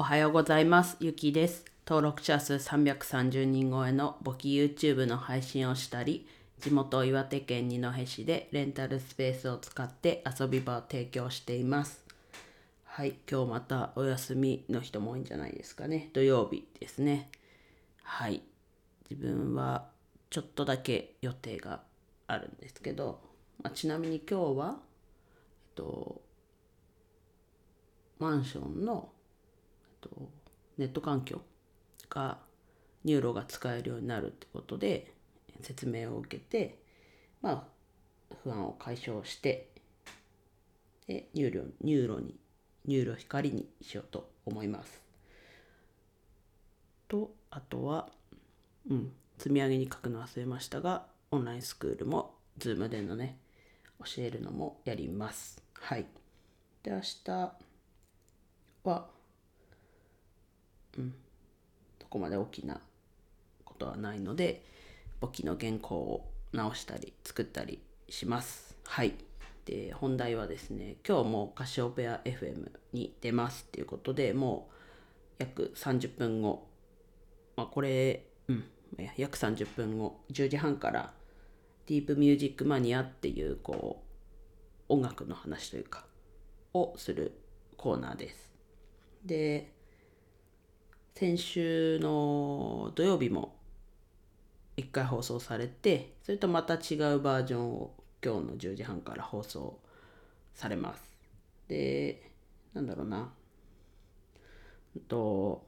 おはようございます。ゆきです。登録者数330人超えの簿記 YouTube の配信をしたり、地元岩手県二戸市でレンタルスペースを使って遊び場を提供しています。はい、今日またお休みの人も多いんじゃないですかね。土曜日ですね。はい、自分はちょっとだけ予定があるんですけど、まあ、ちなみに今日は、えっと、マンションのとネット環境が NURO が使えるようになるってことで説明を受けてまあ不安を解消してで NURO NURO に NURO 光にしようと思います。とあとはうん積み上げに書くの忘れましたがオンラインスクールも Zoom でのね教えるのもやります。はい。で明日はそこまで大きなことはないので簿記の原稿を直したり作ったりします。はい。で本題はですね今日もカシオペア FM に出ますっていうことでもう約30分後。まあこれうん。約30分後。10時半からディープミュージックマニアっていうこう音楽の話というかをするコーナーです。で先週の土曜日も1回放送されてそれとまた違うバージョンを今日の10時半から放送されます。でなんだろうな。と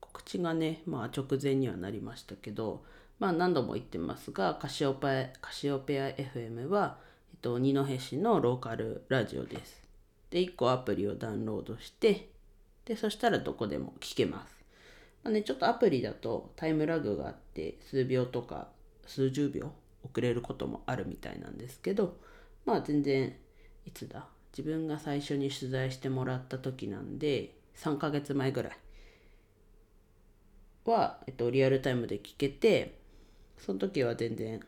告知がねまあ直前にはなりましたけどまあ何度も言ってますがカシオペカシオペア FM は、えっと、二戸市のローカルラジオです。で1個アプリをダウンロードしてでそしたらどこでも聞けます、まあね、ちょっとアプリだとタイムラグがあって数秒とか数十秒遅れることもあるみたいなんですけどまあ全然いつだ。自分が最初に取材してもらった時なんで3ヶ月前ぐらいは、えっと、リアルタイムで聞けてその時は全然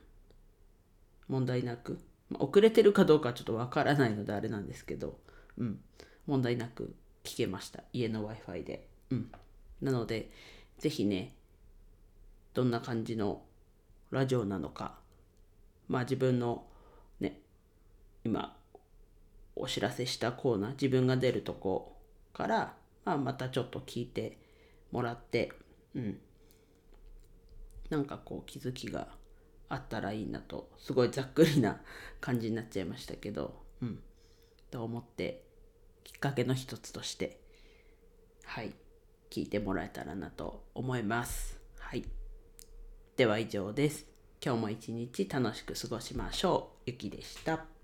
問題なく、まあ、遅れてるかどうかちょっとわからないのであれなんですけどうん。問題なく聞けました。家の w i f i で。うん。なのでぜひねどんな感じのラジオなのかまあ自分のね今お知らせしたコーナー自分が出るとこから、まあ、またちょっと聞いてもらってうん。なんかこう気づきがあったらいいなとすごいざっくりな感じになっちゃいましたけどうん。と思ってきっかけの一つとしてはい聞いてもらえたらなと思います。はい。では以上です。今日も一日楽しく過ごしましょう。ゆきでした。